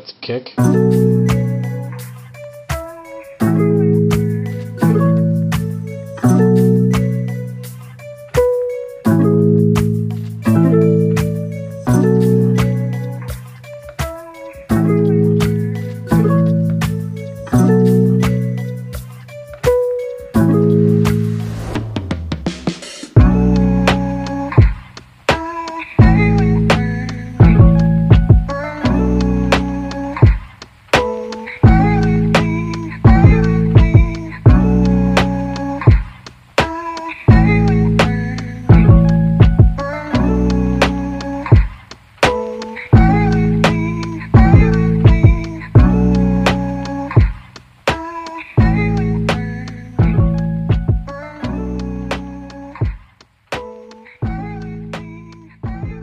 That's kick.